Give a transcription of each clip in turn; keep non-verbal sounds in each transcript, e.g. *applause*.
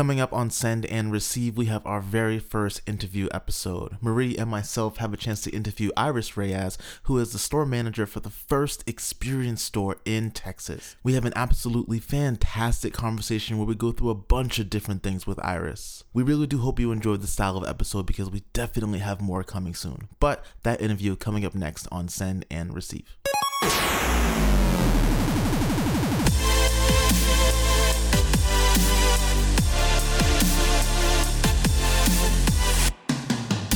Coming up on Send and Receive, we have our very first interview episode. Marie and myself have a chance to interview Iris Reyes, who is the store manager for the first experience store in Texas. We have an absolutely fantastic conversation where we go through a bunch of different things with Iris. We really do hope you enjoyed the style of episode because we definitely have more coming soon. But that interview coming up next on Send and Receive.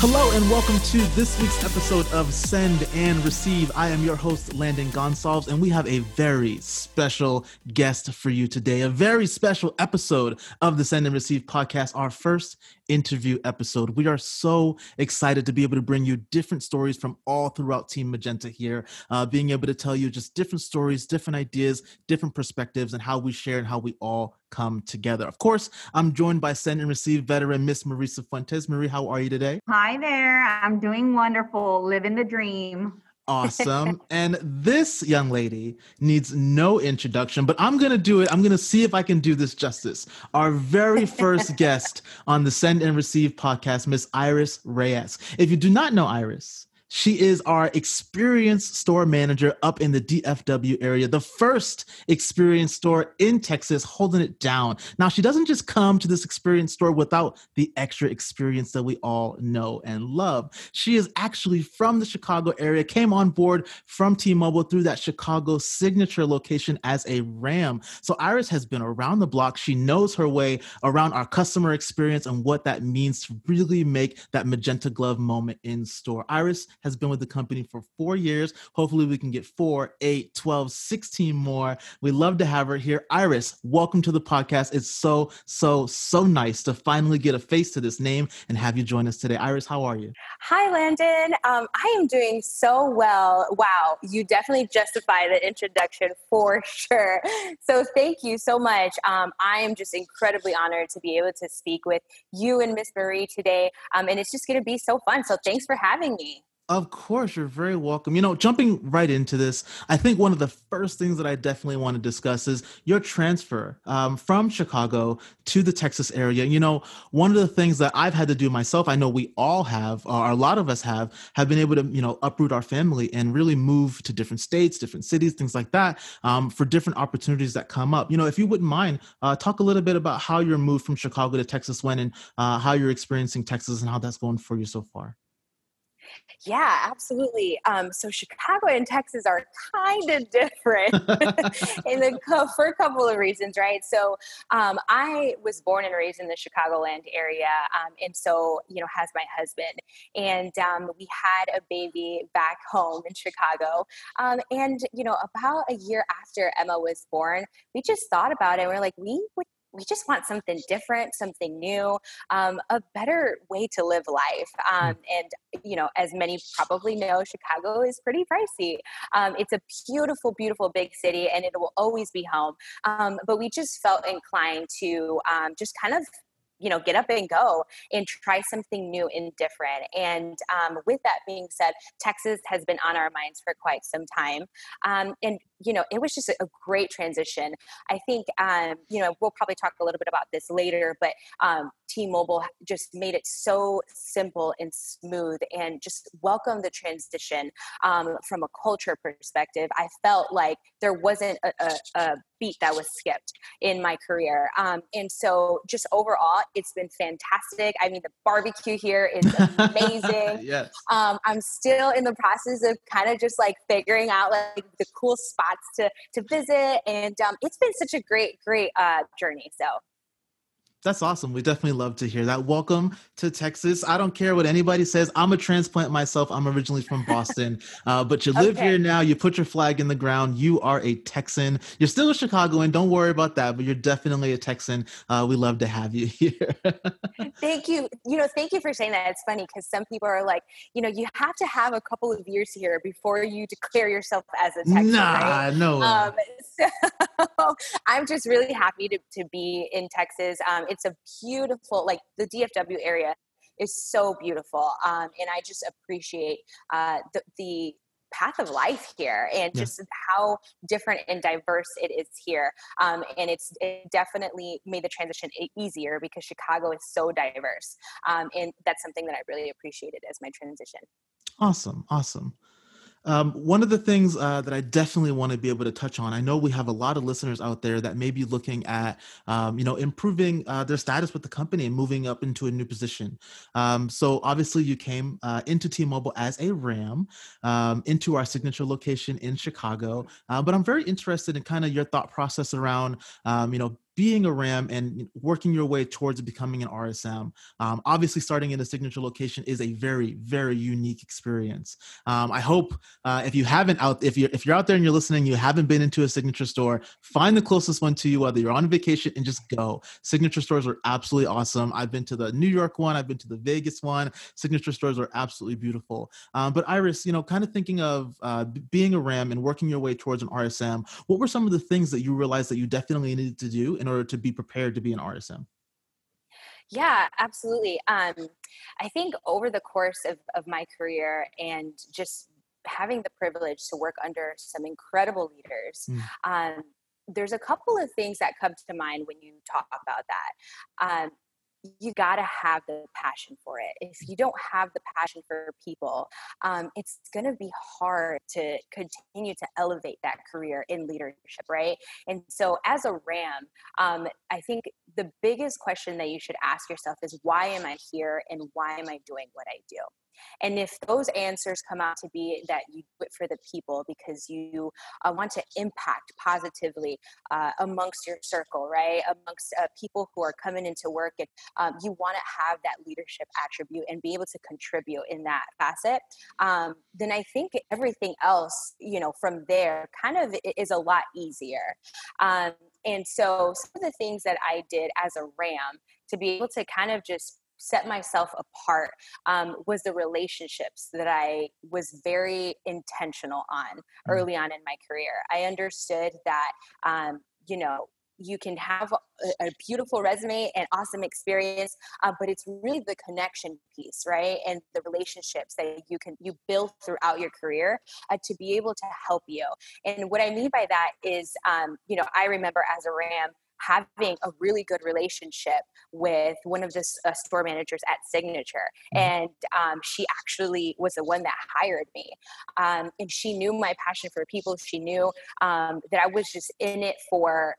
Hello and welcome to this week's episode of Send and Receive. I am your host, Landon Gonsalves, and we have a very special guest for you today. A very special episode of the Send and Receive podcast, our first interview episode. We are so excited to be able to bring you different stories from all throughout Team Magenta here, uh, being able to tell you just different stories, different ideas, different perspectives, and how we share and how we all come together. Of course, I'm joined by Send and Receive veteran Miss Marisa Fuentes. Marie, how are you today? Hi there. I'm doing wonderful, living the dream. Awesome. and this young lady needs no introduction, but I'm going to do it. I'm going to see if I can do this justice. Our very *laughs* first guest on the Send and Receive podcast, Miss Iris Reyes. If you do not know Iris, she is our experience store manager up in the DFW area, the first experience store in Texas, holding it down. Now, she doesn't just come to this experience store without the extra experience that we all know and love. She is actually from the Chicago area, came on board from T Mobile through that Chicago signature location as a RAM. So, Iris has been around the block. She knows her way around our customer experience and what that means to really make that magenta glove moment in store. Iris has been with the company for four years. Hopefully, we can get four, eight, 12, 16 more. We love to have her here. Iris, welcome to the podcast. It's so, so, so nice to finally get a face to this name and have you join us today. Iris, how are you? Hi, Landon. Um, I am doing so well. Wow, you definitely justify the introduction for *laughs* sure. So, thank you so much. Um, I am just incredibly honored to be able to speak with you and Miss Marie today. Um, and it's just going to be so fun. So, thanks for having me. Of course, you're very welcome. You know, jumping right into this, I think one of the first things that I definitely want to discuss is your transfer um, from Chicago to the Texas area. You know, one of the things that I've had to do myself, I know we all have, or a lot of us have, have been able to, you know, uproot our family and really move to different states, different cities, things like that, um, for different opportunities that come up. You know, if you wouldn't mind, uh, talk a little bit about how your move from Chicago to Texas went and uh, how you're experiencing Texas and how that's going for you so far. Yeah, absolutely. Um, so Chicago and Texas are kind of different *laughs* in the for a couple of reasons, right? So um, I was born and raised in the Chicagoland area, um, and so you know has my husband, and um, we had a baby back home in Chicago, um, and you know about a year after Emma was born, we just thought about it. and we're like, we would we just want something different, something new, um, a better way to live life. Hmm. Um, and, you know, as many probably know, Chicago is pretty pricey. Um, it's a beautiful, beautiful big city and it will always be home. Um, but we just felt inclined to um, just kind of you know get up and go and try something new and different and um, with that being said texas has been on our minds for quite some time um, and you know it was just a great transition i think um, you know we'll probably talk a little bit about this later but um, t-mobile just made it so simple and smooth and just welcome the transition um, from a culture perspective i felt like there wasn't a, a, a beat that was skipped in my career. Um, and so, just overall, it's been fantastic. I mean, the barbecue here is amazing. *laughs* yes. Um, I'm still in the process of kind of just like figuring out like the cool spots to to visit, and um, it's been such a great, great uh, journey. So that's awesome. We definitely love to hear that. Welcome to Texas. I don't care what anybody says. I'm a transplant myself. I'm originally from Boston, *laughs* uh, but you live okay. here now. You put your flag in the ground. You are a Texan. You're still a Chicagoan. Don't worry about that, but you're definitely a Texan. Uh, we love to have you *laughs* here. thank you. You know, thank you for saying that. It's funny because some people are like, you know, you have to have a couple of years here before you declare yourself as a Texan. Nah, right? no. Um, *laughs* so I'm just really happy to, to be in Texas. Um, it's a beautiful, like the DFW area is so beautiful. Um, and I just appreciate uh, the, the path of life here and Yeah. just how different and diverse it is here um, and it's it definitely made the transition easier because chicago is so diverse um, and that's something that i really appreciated as my transition Awesome, awesome. Um, one of the things uh, that I definitely want to be able to touch on, I know we have a lot of listeners out there that may be looking at, um, you know, improving uh, their status with the company and moving up into a new position. Um, so obviously, you came uh, into T-Mobile as a RAM um, into our signature location in Chicago. Uh, but I'm very interested in kind of your thought process around, um, you know, being a RAM and working your way towards becoming an RSM. Um, obviously, starting in a signature location is a very, very unique experience. Um, I hope uh, if you haven't out, if you're if you're out there and you're listening, you haven't been into a signature store, find the closest one to you, whether you're on vacation, and just go. Signature stores are absolutely awesome. I've been to the New York one, I've been to the Vegas one. Signature stores are absolutely beautiful. Um, but Iris, you know, kind of thinking of uh, being a RAM and working your way towards an RSM, what were some of the things that you realized that you definitely needed to do in order to be prepared to be an RSM? Yeah, absolutely. Um, I think over the course of, of my career and just having the privilege to work under some incredible leaders, Mm. um, there's a couple of things that come to mind when you talk about that. Um, you got to have the passion for it. If you don't have the passion for people, um, it's going to be hard to continue to elevate that career in leadership, right? And so, as a RAM, um, I think the biggest question that you should ask yourself is why am I here and why am I doing what I do? And if those answers come out to be that you do it for the people because you uh, want to impact positively uh, amongst your circle, right? Amongst uh, people who are coming into work, and um, you want to have that leadership attribute and be able to contribute in that facet, um, then I think everything else, you know, from there kind of is a lot easier. Um, and so some of the things that I did as a RAM to be able to kind of just set myself apart um, was the relationships that I was very intentional on early on in my career. I understood that, um, you know, you can have a, a beautiful resume and awesome experience, uh, but it's really the connection piece, right? And the relationships that you can you build throughout your career uh, to be able to help you. And what I mean by that is, um, you know, I remember as a RAM having a really good relationship with one of the uh, store managers at Signature, Mhm. and um, she actually was the one that hired me. Um, and she knew my passion for people. She knew um, that I was just in it for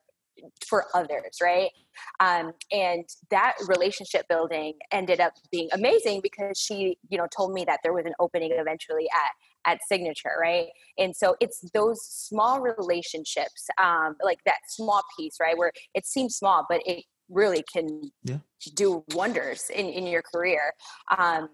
for others right um, and that relationship building ended up being amazing because she you know told me that there was an opening eventually at at signature right and so it's those small relationships um, like that small piece right where it seems small but it really can Yeah. do wonders in, in your career um,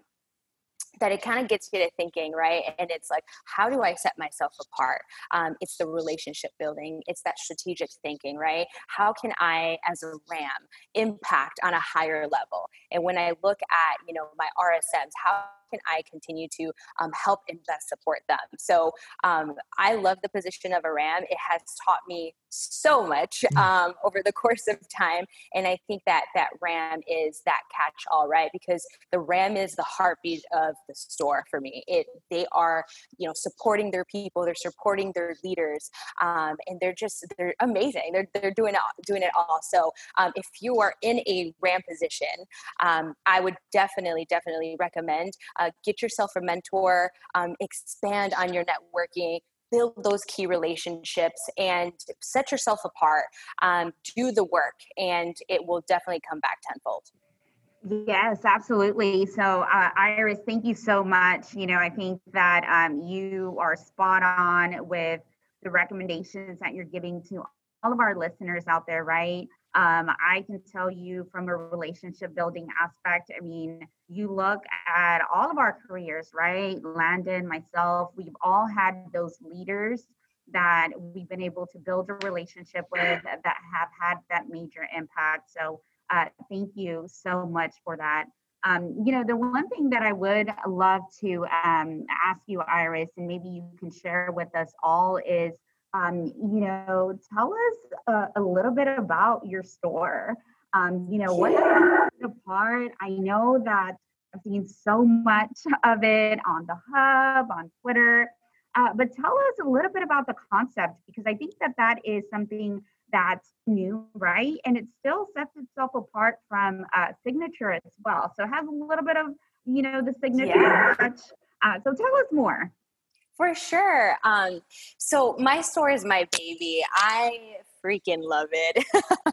that it kind of gets you to thinking, right? And it's like, how do I set myself apart? Um, it's the relationship building, it's that strategic thinking, right? How can I, as a RAM, impact on a higher level? And when I look at, you know, my RSMs, how can I continue to um, help and best support them? So um, I love the position of a RAM. It has taught me so much um, over the *laughs* course of time, and I think that that RAM is that catch-all, right? Because the RAM is the heartbeat of the store for me. It they are you know supporting their people, they're supporting their leaders, um, and they're just they're amazing. They're they're doing it all, doing it all. So um, if you are in a RAM position, um, I would definitely definitely recommend uh, get yourself a mentor, um, expand on your networking. Build those key relationships and set yourself apart. Um, do the work, and it will definitely come back tenfold. Yes, absolutely. So, uh, Iris, thank you so much. You know, I think that um, you are spot on with the recommendations that you're giving to all of our listeners out there, right? Um, I can tell you from a relationship building aspect, I mean, you look at all of our careers, right? Landon, myself, we've all had those leaders that we've been able to build a relationship with that have had that major impact. So, uh, thank you so much for that. Um, you know, the one thing that I would love to um, ask you, Iris, and maybe you can share with us all is, um, you know, tell us a, a little bit about your store. Um, you know, what it apart? I know that I've seen so much of it on the hub, on Twitter. Uh, but tell us a little bit about the concept because I think that that is something that's new, right? And it still sets itself apart from uh, signature as well. So it has a little bit of, you know, the signature yeah. touch. Uh, so tell us more. For sure. Um, so my store is my baby. I freaking love it.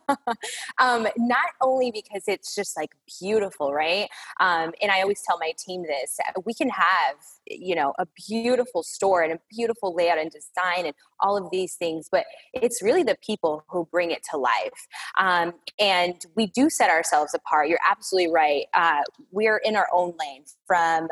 *laughs* um, not only because it's just like beautiful, right? Um, and I always tell my team this we can have, you know, a beautiful store and a beautiful layout and design and all of these things, but it's really the people who bring it to life. Um, and we do set ourselves apart. You're absolutely right. Uh, we're in our own lane from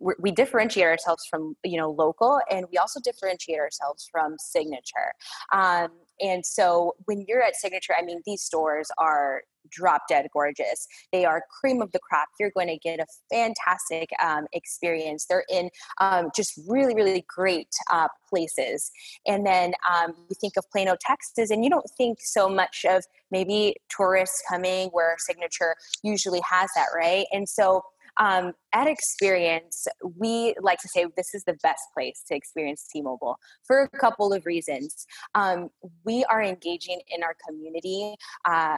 we differentiate ourselves from you know local and we also differentiate ourselves from signature. Um, and so when you're at signature i mean these stores are drop dead gorgeous. They are cream of the crop. You're going to get a fantastic um, experience. They're in um, just really really great uh, places. And then um, you think of plano texas and you don't think so much of maybe tourists coming where signature usually has that right? And so um, at Experience, we like to say this is the best place to experience T Mobile for a couple of reasons. Um, we are engaging in our community. Uh,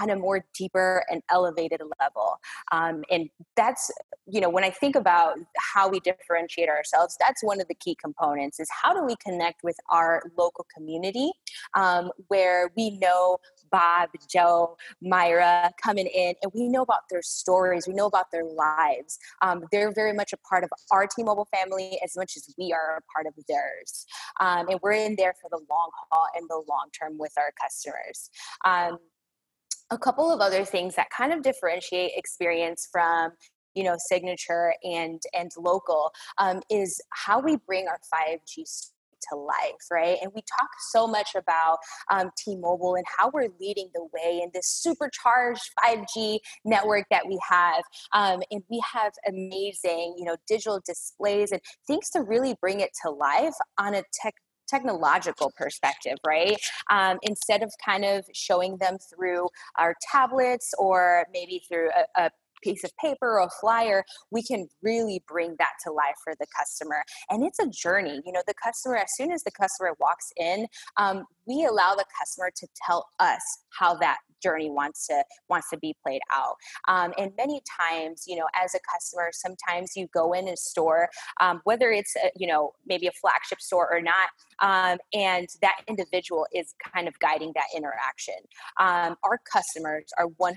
on a more deeper and elevated level. Um, and that's, you know, when I think about how we differentiate ourselves, that's one of the key components is how do we connect with our local community um, where we know Bob, Joe, Myra coming in, and we know about their stories, we know about their lives. Um, they're very much a part of our T Mobile family as much as we are a part of theirs. Um, and we're in there for the long haul and the long term with our customers. Um, a couple of other things that kind of differentiate experience from you know signature and and local um, is how we bring our 5g to life, right? And we talk so much about um, T-Mobile and how we're leading the way in this supercharged 5G network that we have, um, and we have amazing, you know, digital displays and things to really bring it to life on a tech technological perspective, right? Um, instead of kind of showing them through our tablets or maybe through a, a piece of paper or a flyer, we can really bring that to life for the customer. And it's a journey. You know, the customer, as soon as the customer walks in, um, we allow the customer to tell us how that journey wants to wants to be played out um, and many times you know as a customer sometimes you go in a store um, whether it's a, you know maybe a flagship store or not um, and that individual is kind of guiding that interaction um, our customers are 100%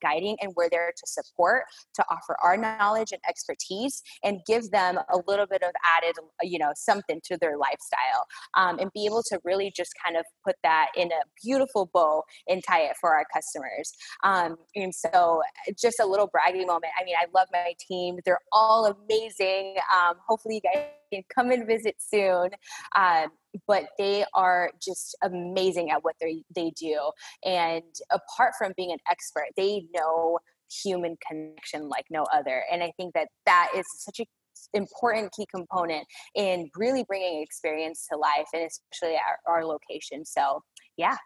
guiding and we're there to support to offer our knowledge and expertise and give them a little bit of added you know something to their lifestyle um, and be able to really just kind of put that in a beautiful bow and tie it for our customers. Um, and so, just a little bragging moment. I mean, I love my team; they're all amazing. Um, hopefully, you guys can come and visit soon. Um, but they are just amazing at what they they do. And apart from being an expert, they know human connection like no other. And I think that that is such a important key component in really bringing experience to life and especially our, our location so yeah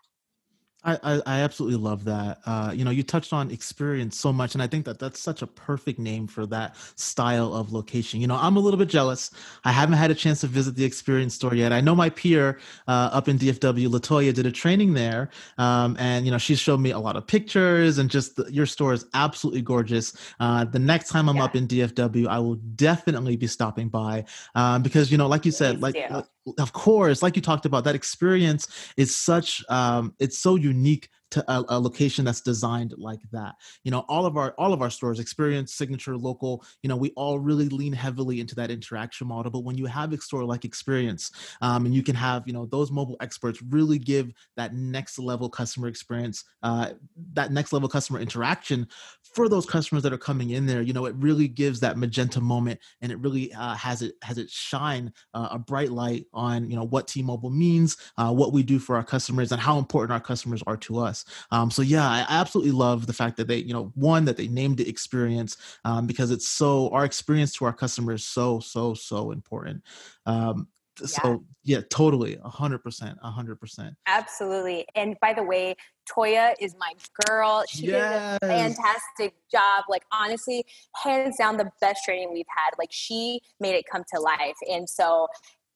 I, I, absolutely love that. Uh, you know, you touched on experience so much, and I think that that's such a perfect name for that style of location. You know, I'm a little bit jealous. I haven't had a chance to visit the experience store yet. I know my peer uh, up in DFW, Latoya, did a training there, um, and you know, she showed me a lot of pictures, and just the, your store is absolutely gorgeous. Uh, the next time I'm yeah. up in DFW, I will definitely be stopping by um, because you know, like you said, like, like of course, like you talked about, that experience is such um, it's so unique to a, a, location that's designed like that. You know all of our all of our stores experience signature local you know we all really lean heavily into that interaction model. But when you have a store like experience um, and you can have you know those mobile experts really give that next level customer experience uh, that next level customer interaction for those customers that are coming in there you know it really gives that magenta moment and it really uh, has it has it shine uh, a bright light on you know what t-mobile means uh, what we do for our customers and how important our customers are to us um, so yeah, I absolutely love the fact that they, you know, one that they named the experience um, because it's so our experience to our customers so so so important. Um, so yeah, totally, a hundred percent, a hundred percent. Absolutely. And by the way, Toya is my girl. She yes. did a fantastic job. Like honestly, hands down the best training we've had. Like she made it come to life. And so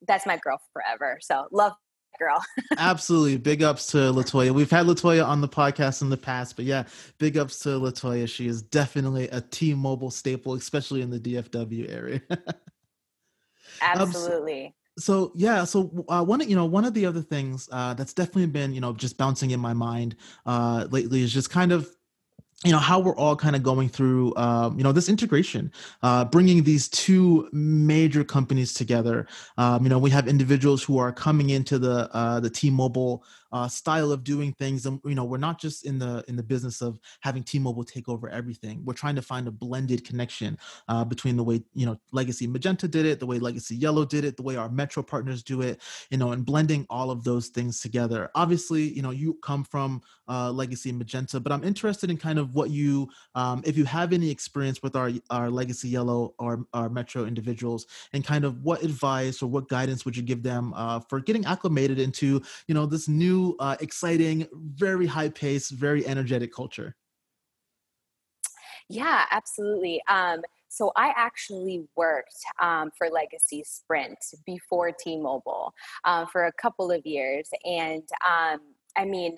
that's my girl forever. So love girl. *laughs* Absolutely. Big ups to Latoya. We've had Latoya on the podcast in the past, but yeah, big ups to Latoya. She is definitely a T Mobile staple, especially in the DFW area. Absolutely. *laughs* Um, so, so yeah, so uh, one, you know, one of the other things uh, that's definitely been, you know, just bouncing in my mind uh, lately is just kind of you know how we're all kind of going through um, you know this integration uh, bringing these two major companies together. Um, you know we have individuals who are coming into the uh, the t-mobile uh, style of doing things and you know we're not just in the in the business of having t-mobile take over everything. We're trying to find a blended connection uh, between the way you know legacy magenta did it the way legacy yellow did it the way our metro partners do it you know and blending all of those things together. Obviously you know you come from uh, legacy magenta but i'm interested in kind of what you um, if you have any experience with our our legacy yellow or our metro individuals and kind of what advice or what guidance would you give them uh, for getting acclimated into you know this new uh, exciting, very high pace, very energetic culture? Yeah, absolutely. Um, so I actually worked um, for Legacy Sprint before T-Mobile um, for a couple of years, and um, I mean,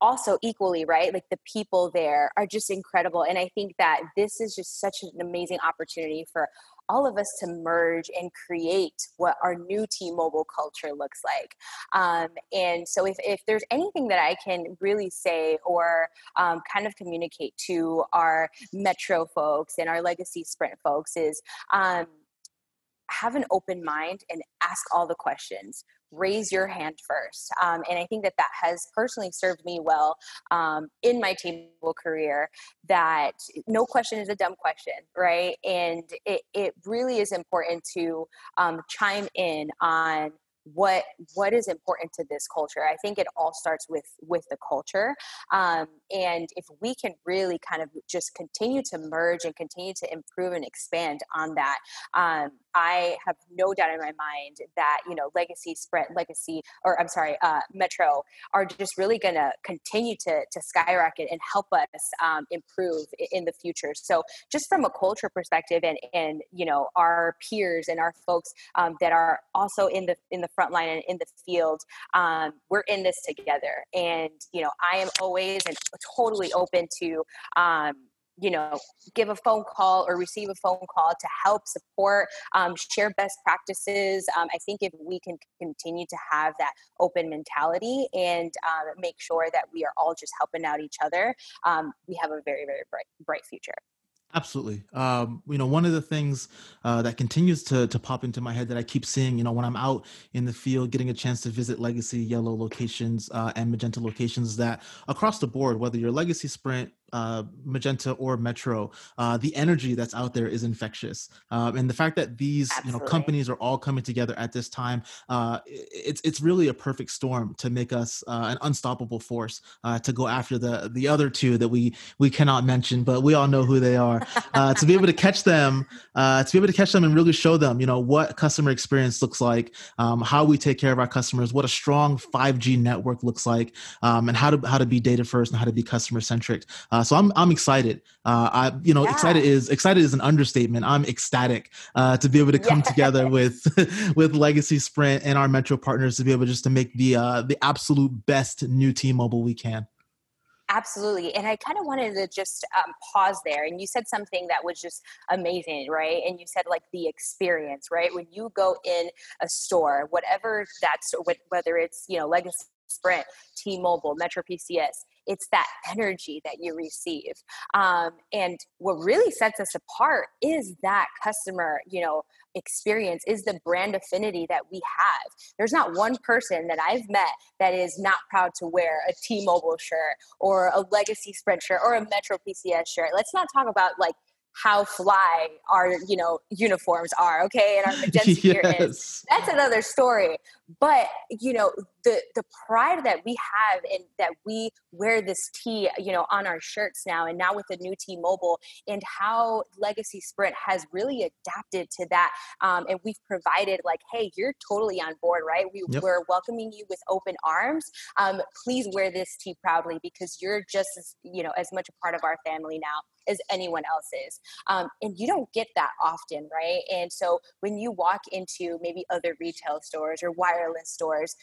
also equally right like the people there are just incredible and i think that this is just such an amazing opportunity for all of us to merge and create what our new T-Mobile culture looks like. Um, and so, if, if there's anything that I can really say or um, kind of communicate to our Metro folks and our Legacy Sprint folks is um, have an open mind and ask all the questions raise your hand first. Um, and I think that that has personally served me well um, in my T-Mobile career that no question is a dumb question, right? And it, it really is important to um, chime in on what what is important to this culture. I think it all starts with with the culture um, and if we can really kind of just continue to merge and continue to improve and expand on that um, i have no doubt in my mind that you know legacy sprint legacy or i'm sorry uh, metro are just really going to continue to to skyrocket and help us um, improve in the future. So just from a culture perspective and and you know our peers and our folks um, that are also in the in the front line and in the field um, we're in this together. And you know i am always and totally open to um, you know give a phone call or receive a phone call to help support um, share best practices. Um, i think if we can continue to have that open mentality and um, make sure that we are all just helping out each other um, we have a very very bright bright future Absolutely. Um, you know, one of the things uh, that continues to, to pop into my head that I keep seeing, you know, when I'm out in the field getting a chance to visit legacy yellow locations uh, and magenta locations, that across the board, whether you're legacy sprint, uh, Magenta or Metro, uh, the energy that's out there is infectious, um, and the fact that these Absolutely. you know companies are all coming together at this time, uh, it's it's really a perfect storm to make us uh, an unstoppable force uh, to go after the the other two that we we cannot mention, but we all know who they are. Uh, to be able to catch them, to be able to catch them and really show them, you know, what customer experience looks like, um, how we take care of our customers, what a strong 5G network looks like, um, and how to how to be data first and how to be customer centric. So I'm I'm excited. Uh, I you know yeah. excited is excited is an understatement. I'm ecstatic uh, to be able to come yeah. together *laughs* with *laughs* with Legacy Sprint and our Metro partners to be able just to make the uh, the absolute best new T-Mobile we can. Absolutely. And I kind of wanted to just um, pause there. And you said something that was just amazing, right? And you said, like, the experience, right? When you go in a store, whatever that's, whether it's, you know, Legacy Sprint, T Mobile, Metro PCS, it's that energy that you receive um, and what really sets us apart is that customer you know experience is the brand affinity that we have. There's not one person that i've met that is not proud to wear a t-mobile shirt or a legacy sprint shirt or a metro pcs shirt. Let's not talk about like how fly our you know uniforms are okay and our *laughs* magenta yes. is. That's another story. But you know the the pride that we have and that we wear this T, you know, on our shirts now, and now with the new T-Mobile, and how Legacy Sprint has really adapted to that, um, and we've provided like, hey, you're totally on board, right? We, yep. We're welcoming you with open arms. Um, please wear this T proudly because you're just as you know as much a part of our family now as anyone else is. Um, and you don't get that often, right? And so when you walk into maybe other retail stores or wireless stores,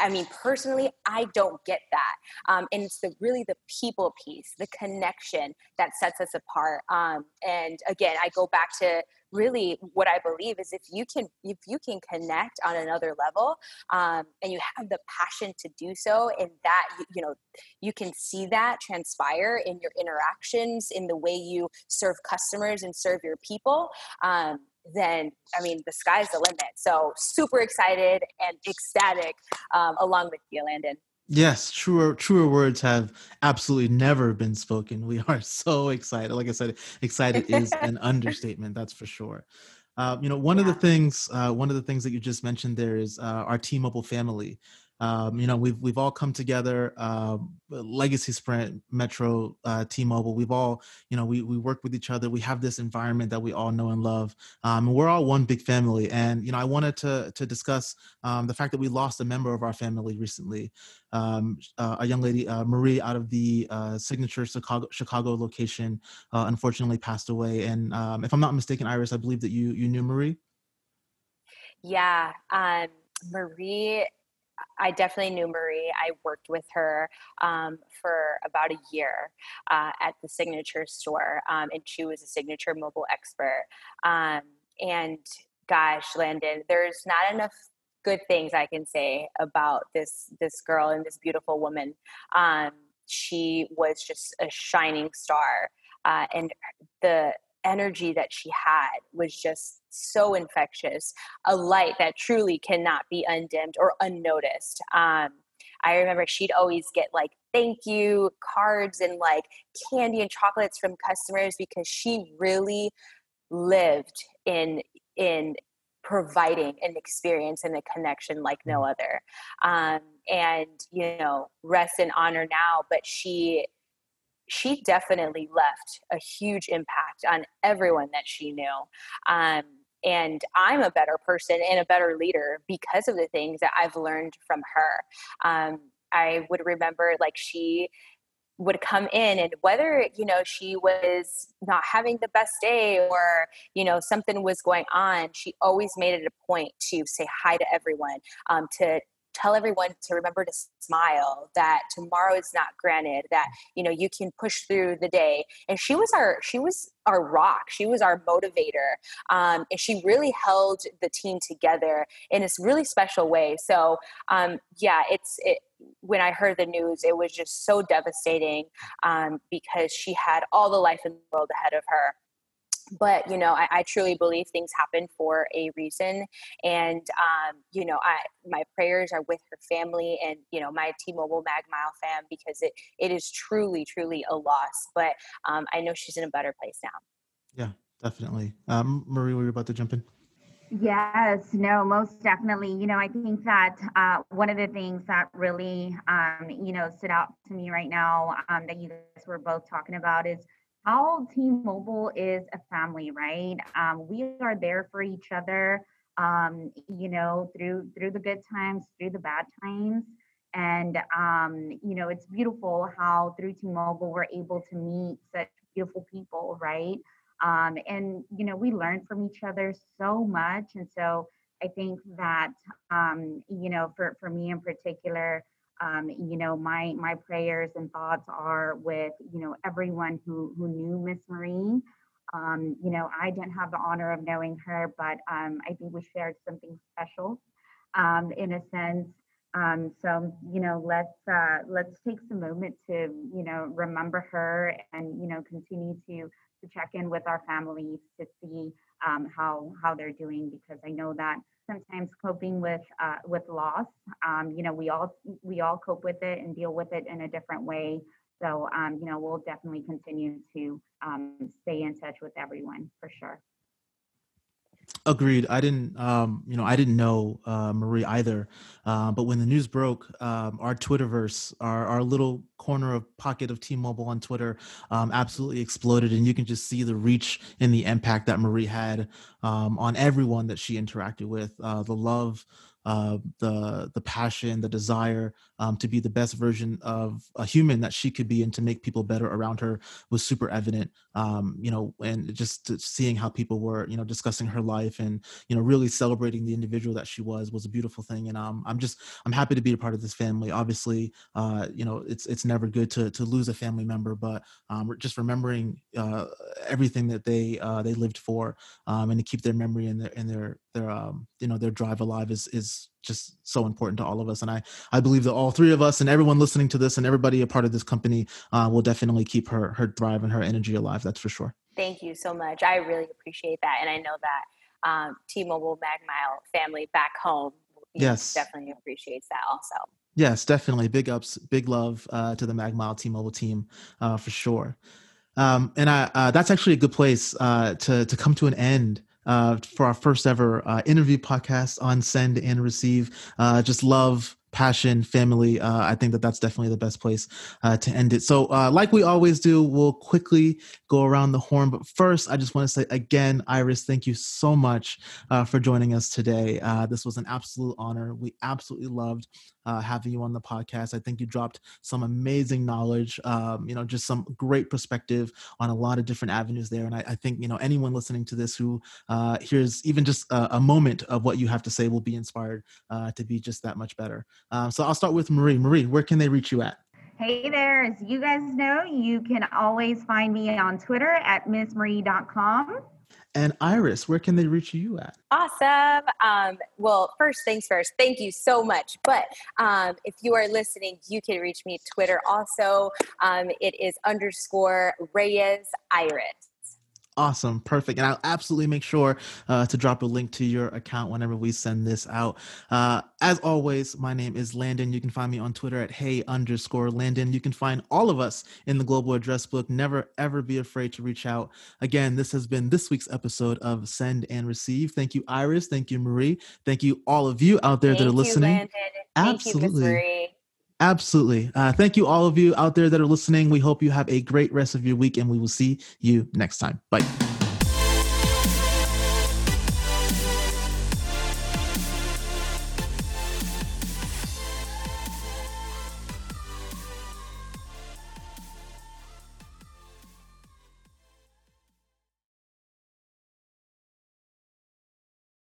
I mean, personally, I don't get that. Um, and it's the really the people piece, the connection that sets us apart. Um, and again, I go back to really what I believe is if you can if you can connect on another level um, and you have the passion to do so, and that you know you can see that transpire in your interactions, in the way you serve customers and serve your people. Then I mean the sky's the limit. So super excited and ecstatic um, along with you, Landon. Yes, truer truer words have absolutely never been spoken. We are *laughs* so excited. Like I said, excited is *laughs* an understatement. That's for sure. Uh, you know, one yeah. of the things, uh, one of the things that you just mentioned there is uh, our T-Mobile family. Um, you know, we've we've all come together. Uh, Legacy Sprint, Metro, uh, T-Mobile. We've all, you know, we we work with each other. We have this environment that we all know and love. Um, and we're all one big family. And you know, I wanted to to discuss um, the fact that we lost a member of our family recently. Um, uh, a young lady, uh, Marie, out of the uh, signature Chicago Chicago location, uh, unfortunately passed away. And um, if I'm not mistaken, Iris, I believe that you you knew Marie. Yeah, um, Marie I definitely knew Marie. I worked with her um, for about a year uh, at the signature store, um, and she was a signature mobile expert. Um, and gosh, Landon, there's not enough good things I can say about this this girl and this beautiful woman. Um, she was just a shining star, uh, and the energy that she had was just so infectious, a light that truly cannot be undimmed or unnoticed. Um, I remember she'd always get like thank you cards and like candy and chocolates from customers because she really lived in in providing an experience and a connection like no mm. other. Um, and you know, rest in honor now, but she she definitely left a huge impact on everyone that she knew. Um, and I'm a better person and a better leader because of the things that I've learned from her. Um, I would remember like she would come in and whether you know she was not having the best day or you know something was going on she always made it a point to say hi to everyone um, to tell everyone to remember to smile that tomorrow is not granted that you know you can push through the day. And she was our she was our rock. She was our motivator um, and she really held the team together in this really special way. So um, yeah it's it, when I heard the news, it was just so devastating um, because she had all the life in the world ahead of her but you know I, I, truly believe things happen for a reason and um, you know i my prayers are with her family and you know my t-mobile mag mile fam because it it is truly truly a loss but um, i know she's in a better place now. Yeah definitely. Um, marie were you about to jump in? Yes, no, most definitely. You know, I think that uh, one of the things that really, um, you know, stood out to me right now um, that you guys were both talking about is how T-Mobile is a family, right? Um, we are there for each other, um, you know, through through the good times, through the bad times, and um, you know, it's beautiful how through T-Mobile we're able to meet such beautiful people, right? Um, and you know, we learn from each other so much, and so I think that um, you know, for for me in particular um, you know, my my prayers and thoughts are with you know everyone who who knew Miss Marie. Um, you know, I didn't have the honor of knowing her, but um, I think we shared something special um, in a sense. Um, so you know, let's uh, let's take some moment to you know remember her and you know continue to to check in with our families to see um, how how they're doing because I know that sometimes coping with uh, with loss. Um, you know, we all we all cope with it and deal with it in a different way. So, um, you know, we'll definitely continue to um, stay in touch with everyone for sure. Agreed. I didn't, um, you know, I didn't know uh, Marie either. Uh, but when the news broke, um, our Twitterverse, our our little corner of pocket of T-Mobile on Twitter, um, absolutely exploded, and you can just see the reach and the impact that Marie had um, on everyone that she interacted with. Uh, the love, uh, the the passion, the desire um, to be the best version of a human that she could be, and to make people better around her was super evident. Um, you know, and just seeing how people were, you know, discussing her life and you know really celebrating the individual that she was was a beautiful thing. And um, I'm just I'm happy to be a part of this family. Obviously, uh, you know, it's it's never good to to lose a family member, but um, just remembering uh, everything that they uh, they lived for um, and to keep their memory and their and their their um, you know their drive alive is is just so important to all of us and i i believe that all three of us and everyone listening to this and everybody a part of this company uh, will definitely keep her her drive and her energy alive that's for sure. Thank you so much. I really appreciate that and i know that um, t-mobile magmile family back home yes. definitely appreciates that also. Yes definitely. Big ups big love uh, to the magmile t-mobile team uh, for sure. Um, and I, uh, that's actually a good place uh, to to come to an end uh, for our first ever uh, interview podcast on Send and Receive. Uh, just love passion, family. Uh, I think that that's definitely the best place uh, to end it. So, uh, like we always do, we'll quickly go around the horn. But first, I just want to say again, Iris, thank you so much uh, for joining us today. Uh, this was an absolute honor. We absolutely loved uh, having you on the podcast. I think you dropped some amazing knowledge, um, you know, just some great perspective on a lot of different avenues there. And I, I think, you know, anyone listening to this who hears even just a, a, moment of what you have to say will be inspired to be just that much better. Um, so I'll start with Marie. Marie, where can they reach you at? Hey there, as you guys know, you can always find me on Twitter at missmarie.com. And Iris, where can they reach you at? Awesome. Um, well, first things first, thank you so much. But um, if you are listening, you can reach me Twitter also. Um, it is underscore Reyes Iris. Awesome, perfect, and I'll absolutely make sure uh, to drop a link to your account whenever we send this out. Uh, as always, my name is Landon. You can find me on Twitter at hey underscore Landon. You can find all of us in the Global Address Book. Never ever be afraid to reach out. Again, this has been this week's episode of Send and Receive. Thank you, Iris. Thank you, Marie. Thank you, all of you out there Thank that are listening. You, absolutely. Absolutely. Uh, thank you, all of you out there that are listening. We hope you have a great rest of your week, and we will see you next time. Bye.